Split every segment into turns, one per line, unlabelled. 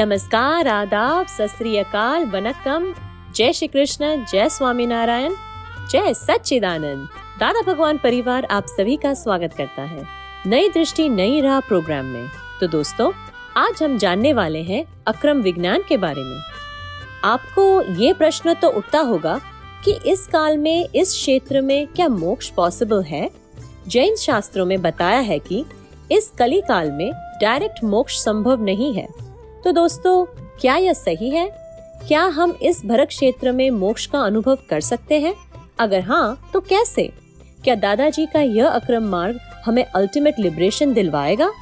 नमस्कार, आदाब सत अकाल वनकम जय श्री कृष्ण, जय स्वामी नारायण, जय सच्चिदानंद। दादा भगवान परिवार आप सभी का स्वागत करता है नई दृष्टि, नई राह प्रोग्राम में। तो दोस्तों, आज हम जानने वाले हैं अक्रम विज्ञान के बारे में। आपको ये प्रश्न तो उठता होगा कि इस काल में, इस क्षेत्र में क्या मोक्ष पॉसिबल है? जैन शास्त्रों में बताया है कि इस कली काल में डायरेक्ट मोक्ष संभव नहीं है। तो दोस्तों, क्या यह सही है? क्या हम इस भरक क्षेत्र में मोक्ष का अनुभव कर सकते हैं? अगर हाँ तो कैसे? क्या दादाजी का यह अक्रम मार्ग हमें अल्टीमेट लिबरेशन दिलवाएगा?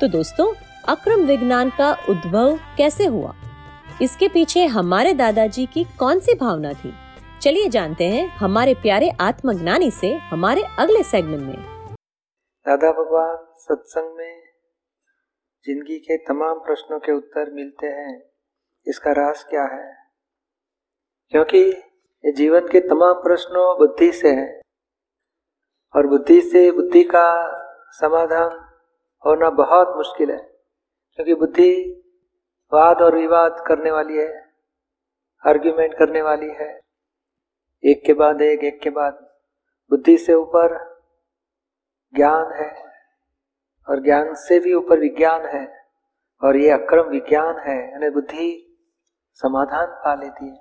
तो दोस्तों, अक्रम विज्ञान का उद्भव कैसे हुआ? इसके पीछे हमारे दादाजी की कौन सी भावना थी? चलिए जानते हैं हमारे प्यारे आत्मज्ञानी से हमारे अगले सेगमेंट में।
दादा भगवान, सत्संग में ज़िंदगी के तमाम प्रश्नों के उत्तर मिलते हैं। इसका राज क्या है? क्योंकि ये जीवन के तमाम प्रश्नों बुद्धि से है। और बुद्धि से बुद्धि का समाधान होना बहुत मुश्किल है, क्योंकि बुद्धि वाद और विवाद करने वाली है आर्ग्यूमेंट करने वाली है। एक के बाद एक एक के बाद बुद्धि से ऊपर ज्ञान है। और ज्ञान से भी ऊपर विज्ञान है, और ये अक्रम विज्ञान है, यानी बुद्धि समाधान पा लेती है।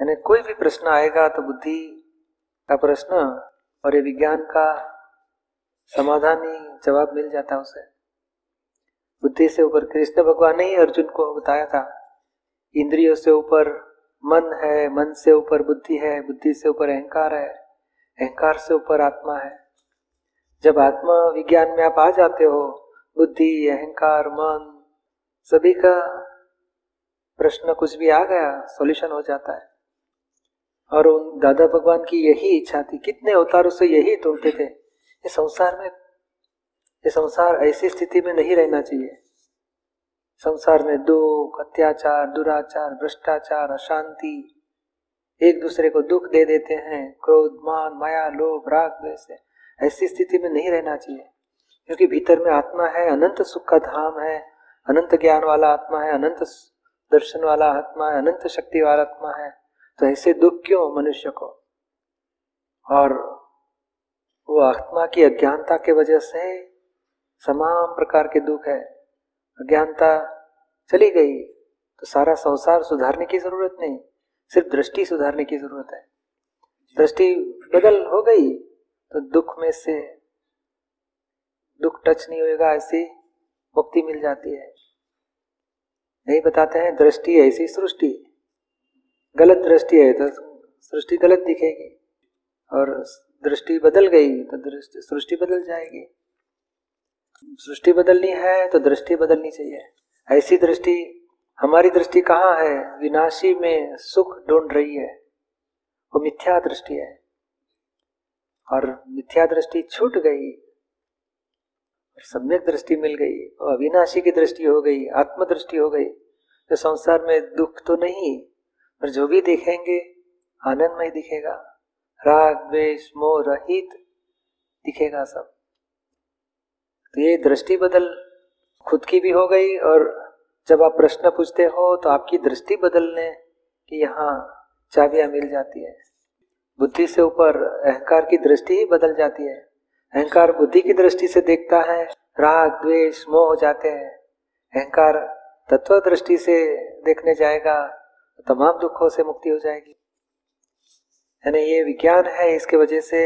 यानी कोई भी प्रश्न आएगा तो बुद्धि का प्रश्न और ये विज्ञान का समाधान ही जवाब मिल जाता उसे। बुद्धि से ऊपर कृष्ण भगवान ने ही अर्जुन को बताया था, इंद्रियों से ऊपर मन है, मन से ऊपर बुद्धि है, बुद्धि से ऊपर अहंकार है, अहंकार से ऊपर आत्मा है। जब आत्मा विज्ञान में आप आ जाते हो, बुद्धि, अहंकार, मन, सभी का प्रश्न कुछ भी आ गया सॉल्यूशन हो जाता है। और उन दादा भगवान की यही इच्छा थी। कितने अवतारों से यही तोड़ते थे। इस संसार में, ये संसार ऐसी स्थिति में नहीं रहना चाहिए। संसार में दुख, अत्याचार, दुराचार, भ्रष्टाचार, अशांति, एक दूसरे को दुख दे देते हैं। क्रोध, मान, माया, लोभ, राग वैसे ऐसी स्थिति में नहीं रहना चाहिए। क्योंकि भीतर में आत्मा है, अनंत सुख का धाम है, अनंत ज्ञान वाला आत्मा है, अनंत दर्शन वाला आत्मा है, अनंत शक्ति वाला आत्मा है। तो ऐसे दुख क्यों मनुष्य को? और वो आत्मा की अज्ञानता के वजह से तमाम प्रकार के दुख है। अज्ञानता चली गई तो सारा संसार सुधारने की ज़रूरत नहीं, सिर्फ़ दृष्टि सुधारने की ज़रूरत है। दृष्टि बदल हो गई तो दुख में से, दुख टच नहीं होएगा, ऐसी मुक्ति मिल जाती है। यही बताते हैं, दृष्टि ऐसी सृष्टि। गलत दृष्टि है तो सृष्टि गलत दिखेगी। और दृष्टि बदल गई तो दृष्टि, सृष्टि बदल जाएगी। सृष्टि बदलनी है तो दृष्टि बदलनी चाहिए। ऐसी दृष्टि, हमारी दृष्टि कहाँ है? विनाशी में सुख ढूंढ रही है। वो मिथ्या दृष्टि है। और मिथ्या दृष्टि छूट गई और सम्यक दृष्टि मिल गई और अविनाशी की दृष्टि हो गई आत्म दृष्टि हो गई तो संसार में दुख तो नहीं, पर जो भी देखेंगे, आनंदमय दिखेगा, राग, द्वेष, मोह रहित दिखेगा सब। तो ये दृष्टि बदल खुद की भी हो गई और जब आप प्रश्न पूछते हो तो आपकी दृष्टि बदलने की यहाँ चाबियाँ मिल जाती है। बुद्धि से ऊपर अहंकार की दृष्टि ही बदल जाती है। अहंकार बुद्धि की दृष्टि से देखता है, राग, द्वेष, मोह हो जाते हैं। अहंकार तत्व दृष्टि से देखने जाएगा तो तमाम दुखों से मुक्ति हो जाएगी। यानी ये विज्ञान है, इसके वजह से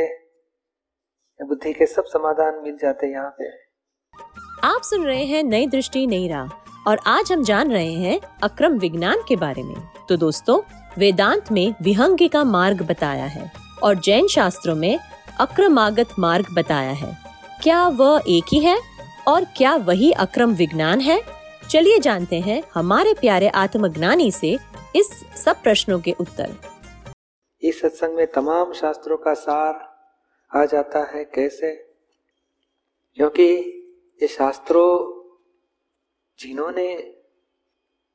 बुद्धि के सब समाधान मिल जाते हैं यहाँ पे।
आप सुन रहे हैं नई दृष्टि, नई राह, और आज हम जान रहे हैं अक्रम विज्ञान के बारे में। तो दोस्तों वेदांत में विहंग का मार्ग बताया है और जैन शास्त्रों में अक्रमागत मार्ग बताया है। क्या वह एक ही है और क्या वही अक्रम विज्ञान है? चलिए जानते हैं हमारे प्यारे आत्मज्ञानी से इस सब प्रश्नों के उत्तर।
इस सत्संग में तमाम शास्त्रों का सार आ जाता है। कैसे? क्योंकि ये शास्त्रों, जिन्होंने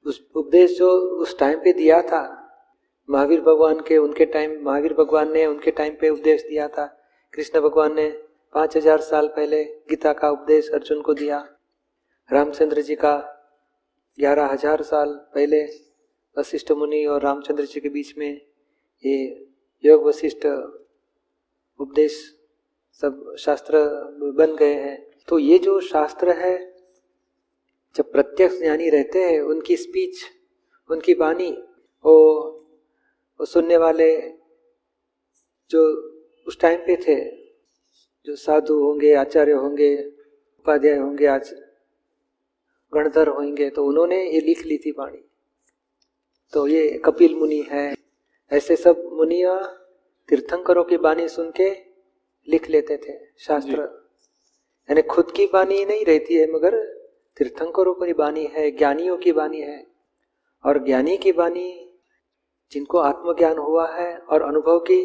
उस उपदेश जो उस टाइम पे दिया था महावीर भगवान के उनके टाइम महावीर भगवान ने उनके टाइम पे उपदेश दिया था। कृष्ण भगवान ने पाँच हज़ार साल पहले गीता का उपदेश अर्जुन को दिया। रामचंद्र जी का ग्यारह हज़ार साल पहले वशिष्ठ मुनि और रामचंद्र जी के बीच में ये योग वशिष्ठ उपदेश सब शास्त्र बन गए हैं। तो ये जो शास्त्र है जब प्रत्यक्ष ज्ञानी रहते हैं उनकी स्पीच उनकी वाणी वो, वो सुनने वाले जो उस टाइम पे थे जो साधु होंगे आचार्य होंगे उपाध्याय होंगे आज गणधर होंगे तो उन्होंने ये लिख ली थी वाणी। तो ये कपिल मुनि है ऐसे सब मुनिया तीर्थंकरों की बानी सुन के लिख लेते थे शास्त्र। यानी खुद की बानी नहीं रहती है मगर तीर्थंकरों की बानी है ज्ञानियों की बानी है। और ज्ञानी की बानी जिनको आत्मज्ञान हुआ है और अनुभव की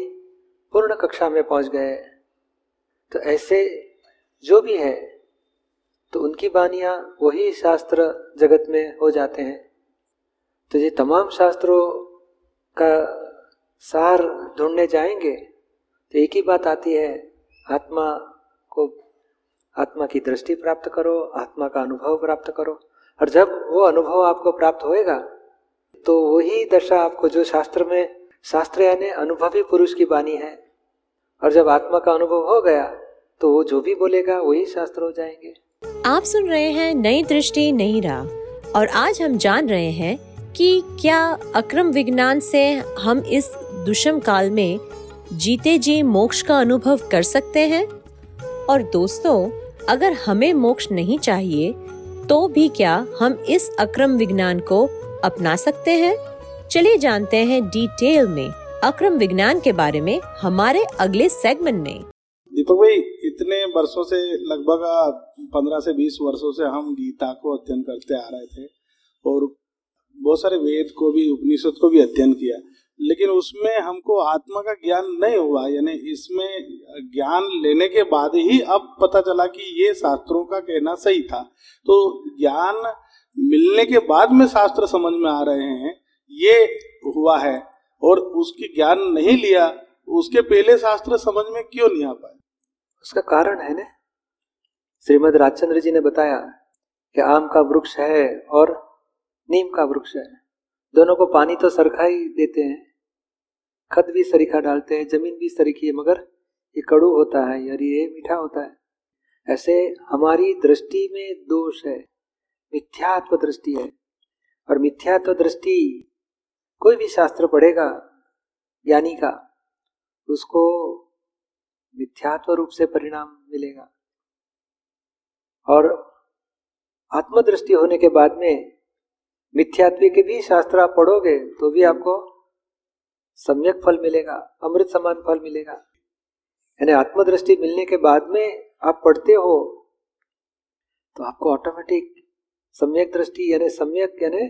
पूर्ण कक्षा में पहुँच गए। तो ऐसे जो भी है तो उनकी बानियाँ वही शास्त्र जगत में हो जाते हैं। तो ये तमाम शास्त्रों का सार ढूँढने जाएँगे तो एक ही बात आती है, आत्मा को, आत्मा की दृष्टि प्राप्त करो, आत्मा का अनुभव प्राप्त करो। और जब वो अनुभव आपको प्राप्त होएगा तो वही दशा आपको जो शास्त्र में शास्त्र यानी अनुभवी पुरुष की बानी है। और जब आत्मा का अनुभव हो गया तो वो जो भी बोलेगा, वही शास्त्र हो जाएँगे।
आप सुन रहे हैं नई दृष्टि, नई राह। और आज हम जान रहे हैं कि क्या अक्रम विज्ञान से हम इस दुष्म काल में जीते जी मोक्ष का अनुभव कर सकते हैं? और दोस्तों, अगर हमें मोक्ष नहीं चाहिए तो भी क्या हम इस अक्रम विज्ञान को अपना सकते हैं? चलिए जानते हैं डिटेल में, अक्रम विज्ञान के बारे में, हमारे अगले सेगमेंट में।
दीपक भाई, इतने वर्षों से, लगभग पंद्रह से बीस वर्षों से हम गीता को अध्ययन करते आ रहे थे, और बहुत सारे वेद को भी, उपनिषद को भी अध्ययन किया, लेकिन उसमें हमको आत्मा का ज्ञान नहीं हुआ, यानी इसमें ज्ञान लेने के बाद ही अब पता चला कि ये शास्त्रों का कहना सही था। तो ज्ञान मिलने के बाद में शास्त्र समझ में आ रहे हैं, ये हुआ है। और उसकी ज्ञान नहीं लिया, उसके पहले शास्त्र समझ में क्यों नहीं आ पाए?
उसका कारण है ना? श्रीमद राजचंद्र जी ने बताया कि आम का वृक्ष है और नीम का वृक्ष है। दोनों को पानी तो सरखा ही देते हैं। खत भी सरीखा डालते हैं, ज़मीन भी सरीखी है, मगर ये कड़ू होता है यार ये मीठा होता है। ऐसे हमारी दृष्टि में दोष है। मिथ्यात्व दृष्टि है। और मिथ्यात्व दृष्टि, कोई भी शास्त्र पढ़ेगा, ज्ञानी का, उसको मिथ्यात्व रूप से परिणाम मिलेगा। और आत्मदृष्टि होने के बाद में मिथ्यात्व के भी शास्त्र आप पढ़ोगे तो भी आपको सम्यक फल मिलेगा, अमृत समान फल मिलेगा। यानी आत्मदृष्टि मिलने के बाद में आप पढ़ते हो तो आपको ऑटोमेटिक सम्यक दृष्टि यानी सम्यक यानी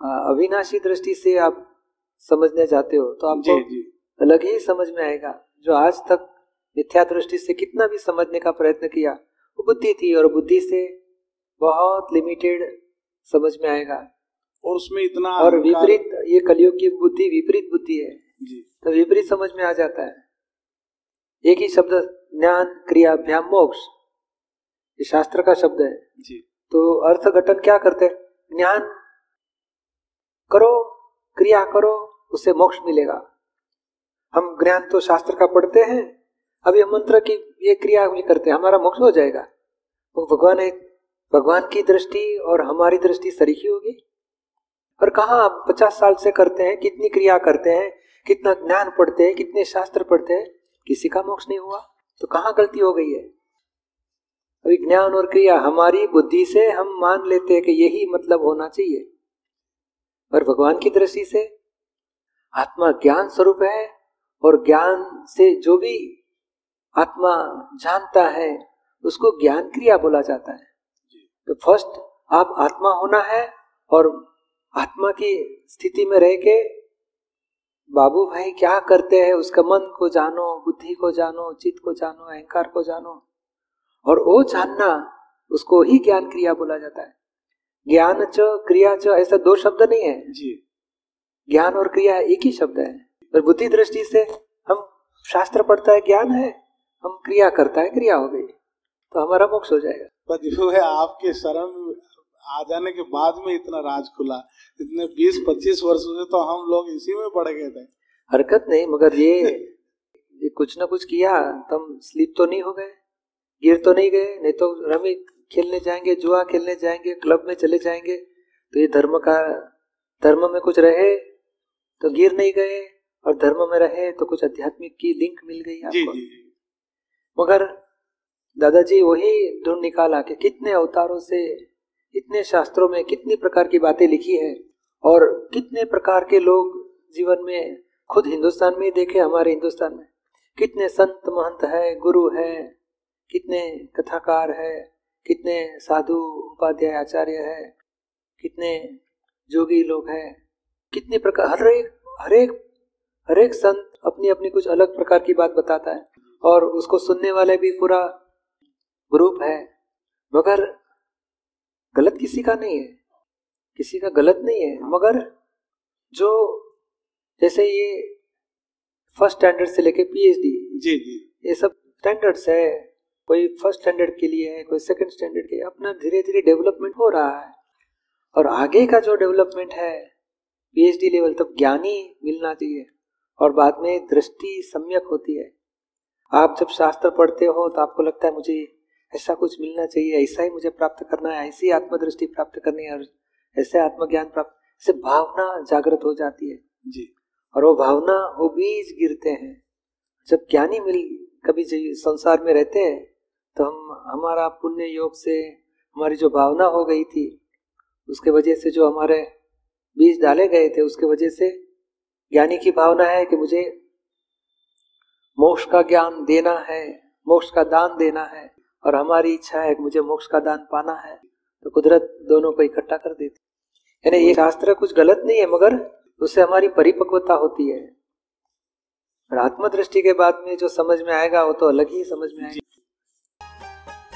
अविनाशी दृष्टि से आप समझने जाते हो तो आपको जी, जी. अलग ही समझ में आएगा जो आज तक मिथ्या दृष्टि से कितना भी समझने का प्रयत्न किया वो बुद्धि थी और बुद्धि से बहुत लिमिटेड समझ में आएगा।
और उसमें इतना
और विपरीत ये कलियुग की बुद्धि विपरीत बुद्धि है जी। तो विपरीत समझ में आ जाता है। एक ही शब्द ज्ञान क्रिया अभ्याम मोक्ष ये शास्त्र का शब्द है। जी। तो अर्थ घटन क्या करते ज्ञान करो, क्रिया करो, उससे मोक्ष मिलेगा। हम ज्ञान तो शास्त्र का पढ़ते हैं, अभी हम मंत्र की ये क्रिया भी करते हैं, हमारा मोक्ष हो जाएगा। तो भगवान है, भगवान की दृष्टि और हमारी दृष्टि सरीखी होगी। और कहा आप पचास साल से करते हैं, कितनी क्रिया करते हैं, कितना ज्ञान पढ़ते हैं, कितने शास्त्र पढ़ते हैं, किसी का मोक्ष नहीं हुआ तो कहाँ गलती हो गई है? अभी ज्ञान और क्रिया हमारी बुद्धि से हम मान लेते हैं कि यही मतलब होना चाहिए। पर भगवान की दृष्टि से आत्मा ज्ञान स्वरूप है और ज्ञान से जो भी आत्मा जानता है उसको ज्ञान क्रिया बोला जाता है। तो फ़र्स्ट आप आत्मा होना है और आत्मा की स्थिति में रह के बाबू भाई क्या करते हैं उसका मन को जानो बुद्धि को जानो चित्त को जानो अहंकार को जानो और वो जानना उसको ही ज्ञान क्रिया बोला जाता है। ज्ञान च क्रिया च ऐसा दो शब्द नहीं है।
जी।
ज्ञान और क्रिया एक ही शब्द है। पर बुद्धि दृष्टि से हम शास्त्र पढ़ता है ज्ञान है हम क्रिया करता है क्रिया हो गई तो हमारा मोक्ष हो जाएगा।
पर जो है आपके शरण आ जाने के बाद में इतना राज खुला। इतने 20-25 वर्षों से तो हम लोग इसी में पड़ गए थे।
हरकत नहीं मगर ये ये कुछ ना कुछ किया तुम स्लीप तो नहीं हो गए। गिर तो नहीं गए नहीं तो रमी खेलने जाएँगे जुआ खेलने जाएँगे क्लब में चले जाएँगे। तो ये धर्म का धर्म में कुछ रहे तो गिर नहीं गए और धर्म में रहे तो कुछ आध्यात्मिक की लिंक मिल गई आपको।
जी जी।
मगर दादाजी वही ढूंढ निकाला कि कितने अवतारों से कितने शास्त्रों में कितनी प्रकार की बातें लिखी है और कितने प्रकार के लोग जीवन में खुद हिंदुस्तान में ही देखे हमारे हिंदुस्तान में। कितने संत महंत है गुरु है कितने कथाकार है कितने साधु उपाध्याय आचार्य है कितने जोगी लोग हैं कितने प्रकार हर एक हर एक हर एक संत अपनी अपनी कुछ अलग प्रकार की बात बताता है और उसको सुनने वाले भी पूरा ग्रुप है मगर गलत किसी का नहीं है किसी का गलत नहीं है मगर जो जैसे ये फ़र्स्ट स्टैंडर्ड से लेके पीएचडी
जी जी।
ये सब स्टैंडर्ड्स है। कोई फ़र्स्ट स्टैंडर्ड के लिए है कोई सेकंड स्टैंडर्ड के लिए अपना धीरे धीरे डेवलपमेंट हो रहा है। और आगे का जो डेवलपमेंट है पीएचडी लेवल तब ज्ञानी मिलना चाहिए और बाद में दृष्टि सम्यक होती है। आप जब शास्त्र पढ़ते हो तो आपको लगता है मुझे ऐसा कुछ मिलना चाहिए ऐसा ही मुझे प्राप्त करना है ऐसी आत्मदृष्टि प्राप्त करनी है और ऐसे आत्मज्ञान प्राप्त ऐसे भावना जागृत हो जाती है।
जी।
और वो भावना वो बीज गिरते हैं। जब ज्ञानी मिल कभी संसार में रहते हैं तो हम, हमारा पुण्य योग से हमारी जो भावना हो गई थी, उसके वजह से जो हमारे बीज डाले गए थे, उसके वजह से ज्ञानी की भावना है कि मुझे मोक्ष का ज्ञान देना है, मोक्ष का दान देना है, और हमारी इच्छा है कि मुझे मोक्ष का दान पाना है। तो कुदरत दोनों को इकट्ठा कर देती यानी ये शास्त्र कुछ गलत नहीं है, मगर उससे हमारी परिपक्वता होती है। और आत्मदृष्टि के बाद में जो समझ में आएगा, वो तो अलग ही समझ में आएगा।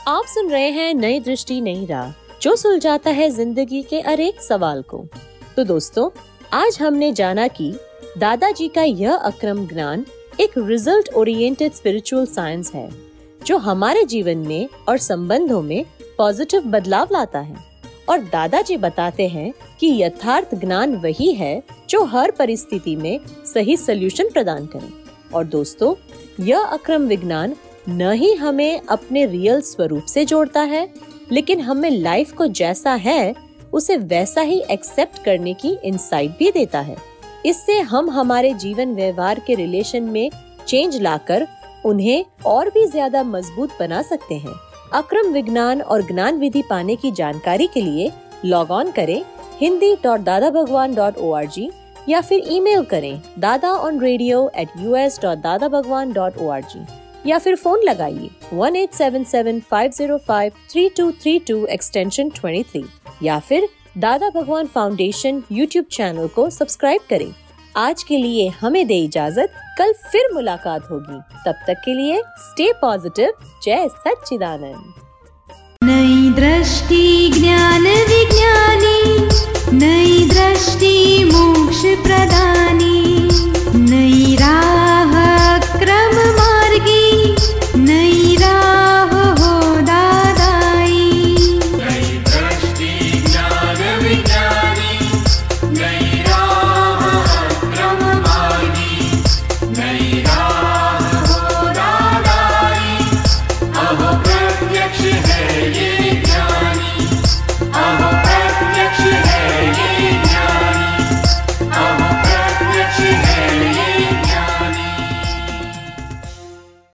आप सुन रहे हैं नई दृष्टि, नई राह, जो सुलझाता है ज़िंदगी के हर एक सवाल को। तो दोस्तों, आज हमने जाना कि दादाजी का यह अक्रम ज्ञान एक रिज़ल्ट ओरिएंटेड स्पिरिचुअल साइंस है, जो हमारे जीवन में और संबंधों में पॉजिटिव बदलाव लाता है। और दादाजी बताते हैं कि यथार्थ ज्ञान वही है जो हर परिस्थिति में सही सोल्यूशन प्रदान करे। और दोस्तों, यह अक्रम विज्ञान न ही हमें अपने रियल स्वरूप से जोड़ता है, लेकिन हमें लाइफ को जैसा है, उसे वैसा ही एक्सेप्ट करने की इंसाइट भी देता है। इससे हम हमारे जीवन व्यवहार के रिलेशन में चेंज लाकर उन्हें और भी ज़्यादा मज़बूत बना सकते हैं। अक्रम विज्ञान और ज्ञान विधि पाने की जानकारी के लिए लॉग ऑन करें Hindi dot Dada Bhagwan dot O R G या फिर ईमेल करें Dada on radio at U S dot Dada Bhagwan dot O R G या फिर फ़ोन लगाइए one eight seven seven five zero five three two three two extension twenty three या फिर Dada Bhagwan foundation YouTube channel को subscribe करें। आज के लिए हमें दे इजाज़त। कल फिर मुलाकात होगी। तब तक के लिए स्टे पॉजिटिव जय सच्चिदानंद।
नई दृष्टि ज्ञान विज्ञानी, नई दृष्टि मोक्ष प्रदानी